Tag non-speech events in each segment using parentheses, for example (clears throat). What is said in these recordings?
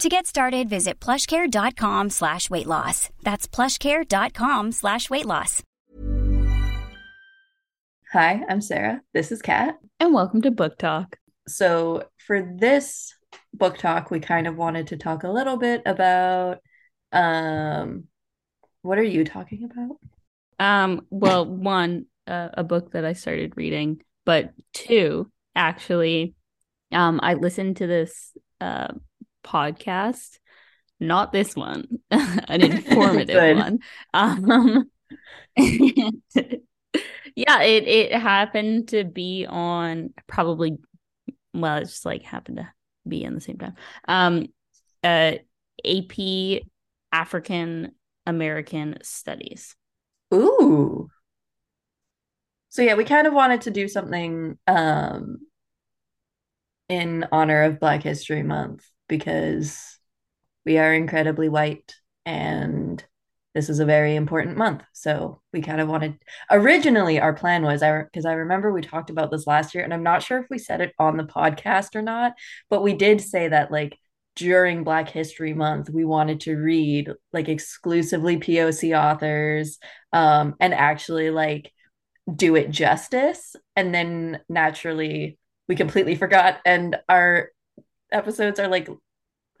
To get started, visit plushcare.com slash weight loss. That's plushcare.com slash weight loss. Hi, I'm Sarah. This is Kat. And welcome to Book Talk. So, for this book talk, we kind of wanted to talk a little bit about um what are you talking about? Um, well, one, uh, a book that I started reading, but two, actually, um, I listened to this uh podcast, not this one, (laughs) an informative one. Um, and, (laughs) yeah, it it happened to be on probably, well, it just like happened to be in the same time. Um, uh, AP African American Studies. Ooh. So yeah, we kind of wanted to do something um in honor of Black History Month because we are incredibly white and this is a very important month. So we kind of wanted originally our plan was I because I remember we talked about this last year and I'm not sure if we said it on the podcast or not, but we did say that like during Black History Month, we wanted to read like exclusively POC authors um, and actually like do it justice. And then naturally, we completely forgot, and our episodes are like,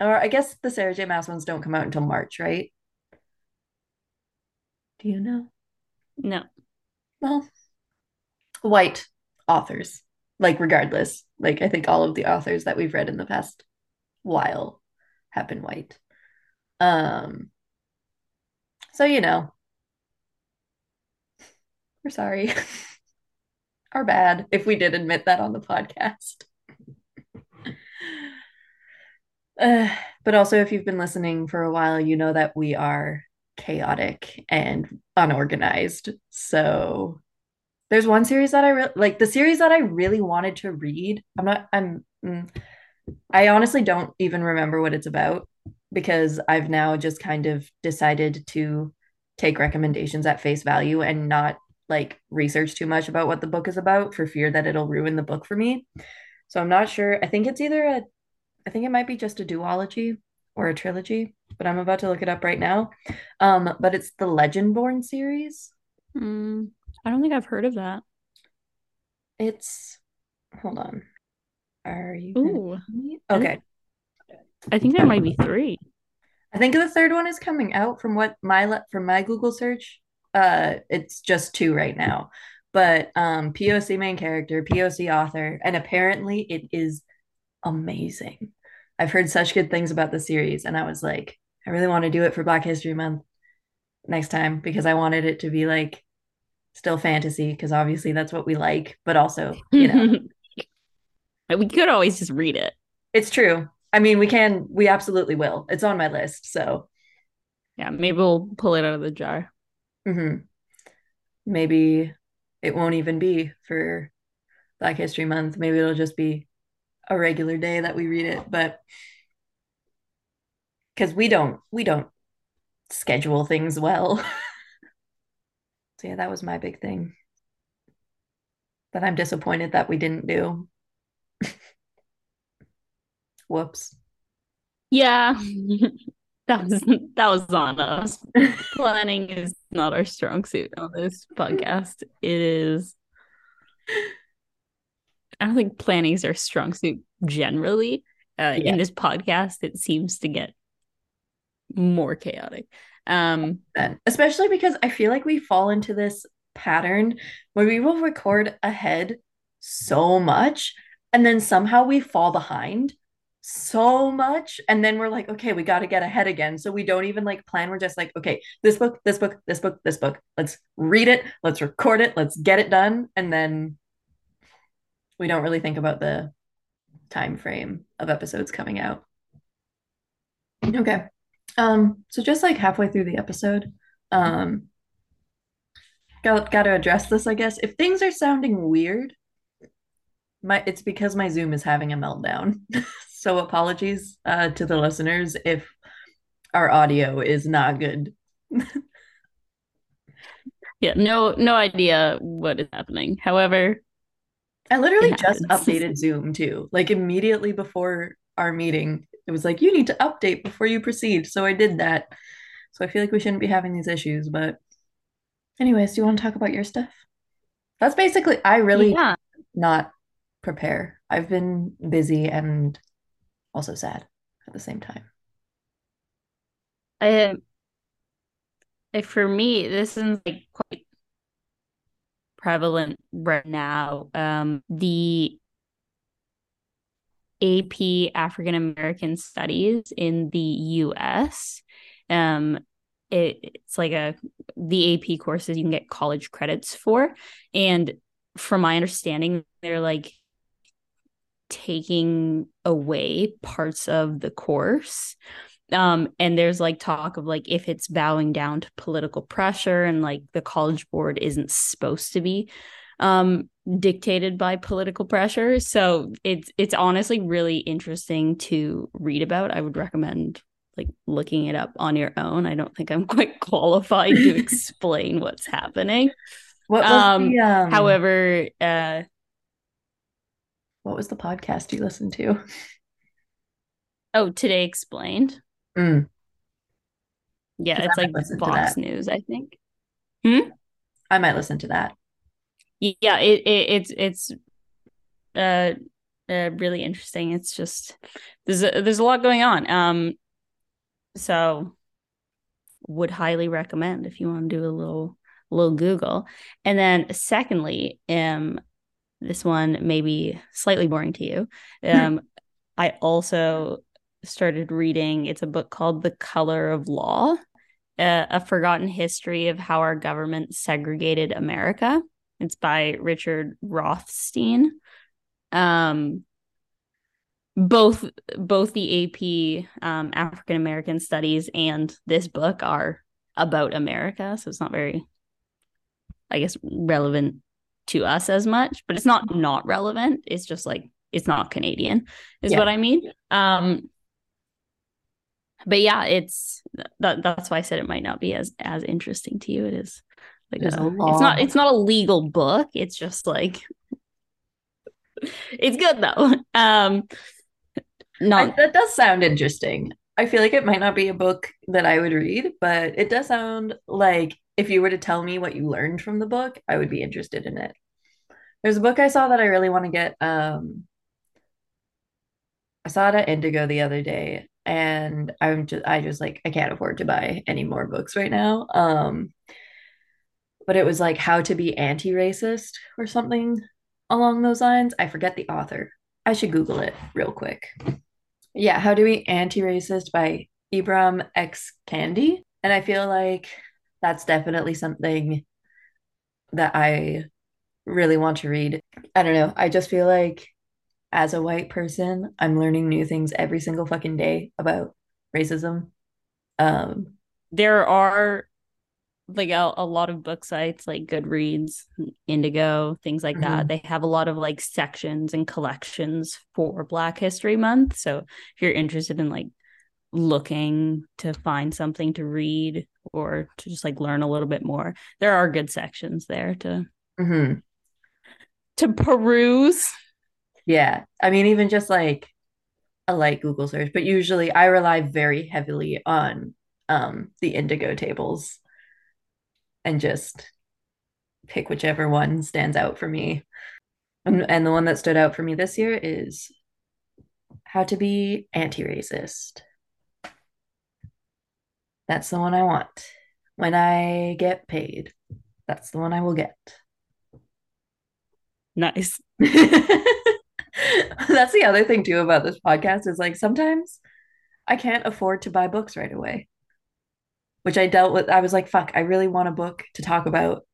or I guess the Sarah J. Maas ones don't come out until March, right? Do you know? No. Well, white authors, like regardless, like I think all of the authors that we've read in the past while have been white. Um, so you know, we're sorry. (laughs) Our bad if we did admit that on the podcast. Uh, but also, if you've been listening for a while, you know that we are chaotic and unorganized. So there's one series that I really like the series that I really wanted to read. I'm not, I'm, mm, I honestly don't even remember what it's about because I've now just kind of decided to take recommendations at face value and not like research too much about what the book is about for fear that it'll ruin the book for me. So I'm not sure. I think it's either a, I think it might be just a duology or a trilogy, but I'm about to look it up right now. Um, but it's the Legendborn series. Mm, I don't think I've heard of that. It's, hold on. Are you? Ooh. Okay. I think there might be three. I think the third one is coming out from what my from my Google search. Uh, it's just two right now, but um, POC main character, POC author, and apparently it is amazing. I've heard such good things about the series, and I was like, I really want to do it for Black History Month next time because I wanted it to be like still fantasy because obviously that's what we like, but also you know (laughs) we could always just read it. it's true. I mean, we can, we absolutely will. It's on my list, so. Yeah, maybe we'll pull it out of the jar. hmm Maybe it won't even be for Black History Month. Maybe it'll just be a regular day that we read it, but because we don't we don't schedule things well. (laughs) so yeah, that was my big thing. That I'm disappointed that we didn't do. (laughs) Whoops. Yeah. (laughs) that was that was on us. Planning is not our strong suit on this podcast. It is I don't think planning is our strong suit generally. Uh, Yeah. In this podcast, it seems to get more chaotic. Um, then especially because I feel like we fall into this pattern where we will record ahead so much and then somehow we fall behind so much and then we're like okay we got to get ahead again so we don't even like plan we're just like okay this book this book this book this book let's read it let's record it let's get it done and then we don't really think about the time frame of episodes coming out okay um so just like halfway through the episode um got, got to address this i guess if things are sounding weird my it's because my zoom is having a meltdown (laughs) So apologies uh, to the listeners if our audio is not good. (laughs) yeah, no, no idea what is happening. However, I literally just updated Zoom too. Like immediately before our meeting, it was like you need to update before you proceed. So I did that. So I feel like we shouldn't be having these issues. But, anyways, do you want to talk about your stuff? That's basically. I really yeah. not prepare. I've been busy and also sad at the same time. I, for me, this is like quite prevalent right now. Um, the AP African American Studies in the U.S. Um, it, it's like a the AP courses you can get college credits for, and from my understanding, they're like taking away parts of the course um and there's like talk of like if it's bowing down to political pressure and like the college board isn't supposed to be um dictated by political pressure so it's it's honestly really interesting to read about i would recommend like looking it up on your own i don't think i'm (laughs) quite qualified to explain what's happening what um, the, um however uh what was the podcast you listened to? Oh, Today Explained. Mm. Yeah, it's like Fox News, I think. Hmm? I might listen to that. Yeah, it, it it's it's uh, uh really interesting. It's just there's a, there's a lot going on. Um, so would highly recommend if you want to do a little little Google. And then secondly, um, this one may be slightly boring to you. Um, I also started reading, it's a book called The Color of Law, uh, A Forgotten History of How Our Government Segregated America. It's by Richard Rothstein. Um, both both the AP um, African American Studies and this book are about America, so it's not very, I guess, relevant to us as much, but it's not not relevant. It's just like it's not Canadian, is yeah. what I mean. Um, but yeah, it's that that's why I said it might not be as as interesting to you. It is like a, it's not it's not a legal book. It's just like (laughs) it's good though. (laughs) Um, not I, that does sound interesting. I feel like it might not be a book that I would read, but it does sound like if you were to tell me what you learned from the book, I would be interested in it. There's a book I saw that I really want to get. Um, I saw it at Indigo the other day, and I'm just I just like I can't afford to buy any more books right now. Um, but it was like how to be anti-racist or something along those lines. I forget the author. I should Google it real quick. Yeah, How to Be Anti-Racist by Ibram X Kendi. And I feel like that's definitely something that I really want to read. I don't know. I just feel like as a white person, I'm learning new things every single fucking day about racism. Um there are like a, a lot of book sites like Goodreads, Indigo, things like mm-hmm. that. They have a lot of like sections and collections for Black History Month. So if you're interested in like looking to find something to read or to just like learn a little bit more, there are good sections there to mm-hmm. to peruse. Yeah. I mean, even just like a light Google search, but usually I rely very heavily on um the indigo tables and just pick whichever one stands out for me. And, and the one that stood out for me this year is how to be anti-racist That's the one I want. When I get paid, that's the one I will get. Nice. (laughs) (laughs) that's the other thing too about this podcast is like sometimes I can't afford to buy books right away. Which I dealt with. I was like, fuck, I really want a book to talk about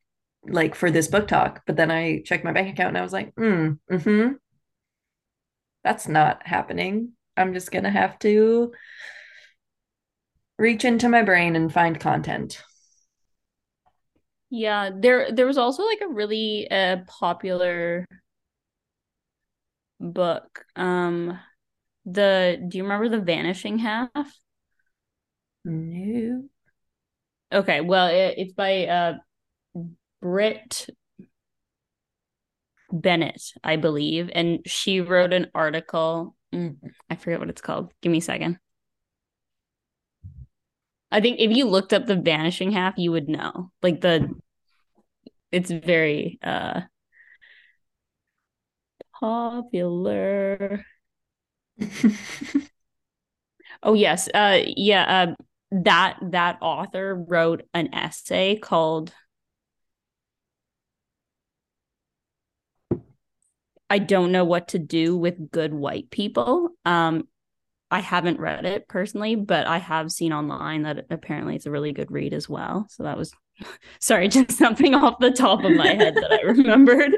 like for this book talk. But then I checked my bank account and I was like, mm, mm-hmm. That's not happening. I'm just gonna have to reach into my brain and find content. Yeah, there there was also like a really uh, popular book. Um the do you remember The Vanishing Half? No. Okay, well it, it's by uh Brit Bennett, I believe, and she wrote an article. Mm, I forget what it's called. Give me a second. I think if you looked up the vanishing half, you would know. Like the it's very uh popular. (laughs) oh yes. Uh yeah, uh that that author wrote an essay called I don't know what to do with good white people. Um I haven't read it personally, but I have seen online that apparently it's a really good read as well. So that was (laughs) sorry, just something off the top of my head that I (laughs) remembered.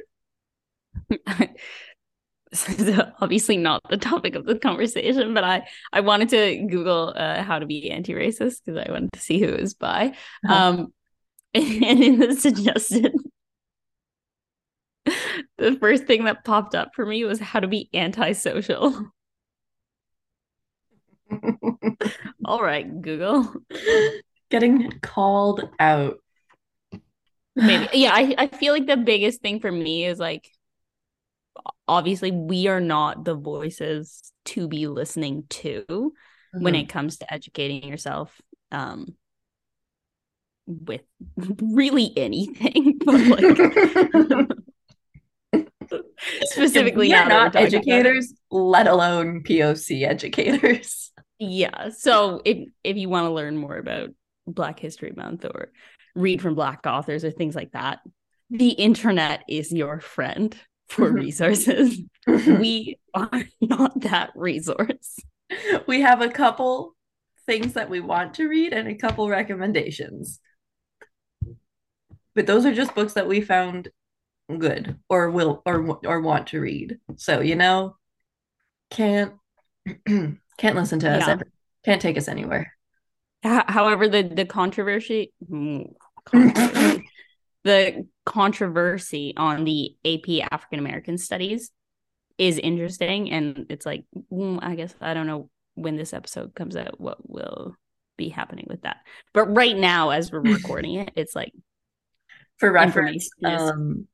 Obviously not the topic of the conversation, but I I wanted to Google uh, how to be anti-racist because I wanted to see who was by. Uh-huh. Um, (laughs) and, and in the suggested, (laughs) the first thing that popped up for me was how to be antisocial. (laughs) All right, Google. Getting called out. Maybe. Yeah, I, I feel like the biggest thing for me is like obviously we are not the voices to be listening to mm-hmm. when it comes to educating yourself um with (laughs) really anything (laughs) but like (laughs) specifically not educators let alone poc educators. Yeah so if if you want to learn more about black history month or read from black authors or things like that the internet is your friend for mm-hmm. resources mm-hmm. we are (laughs) not that resource we have a couple things that we want to read and a couple recommendations but those are just books that we found good or will or or want to read. So you know, can't (clears throat) can't listen to us. Ever, can't take us anywhere. However, the the controversy, mm, controversy (laughs) the controversy on the AP African American Studies is interesting, and it's like mm, I guess I don't know when this episode comes out what will be happening with that. But right now, as we're (laughs) recording it, it's like for reference, um,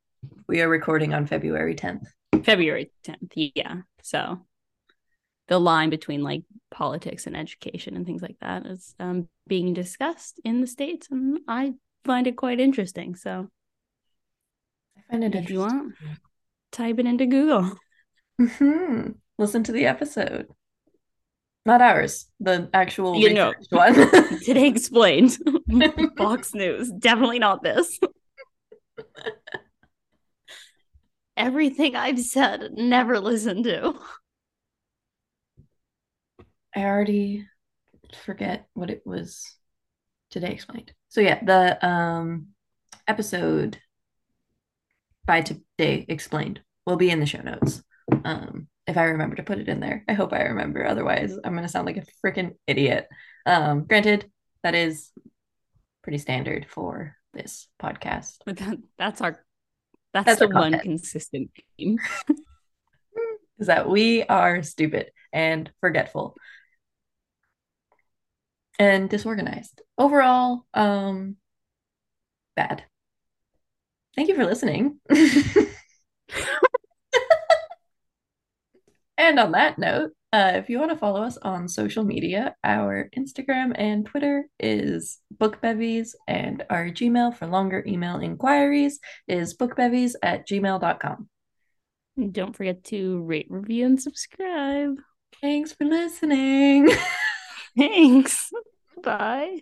we are recording on February 10th. February 10th. Yeah. So the line between like politics and education and things like that is um, being discussed in the States. And I find it quite interesting. So find it if you want, type it into Google. Mm-hmm. Listen to the episode. Not ours, the actual you know one. (laughs) Today explained. (laughs) Fox News. Definitely not this everything I've said, never listen to. I already forget what it was today explained. So yeah, the um episode by today explained will be in the show notes. Um if I remember to put it in there. I hope I remember. Otherwise, I'm going to sound like a freaking idiot. Um granted, that is pretty standard for this podcast. But that, that's our that's, That's the one consistent theme. (laughs) (laughs) is that we are stupid and forgetful and disorganized. Overall, um bad. Thank you for listening. (laughs) and on that note, uh, if you want to follow us on social media, our Instagram and Twitter is bookbevies, and our Gmail for longer email inquiries is bookbevies at gmail.com. Don't forget to rate, review, and subscribe. Thanks for listening. (laughs) Thanks. Bye.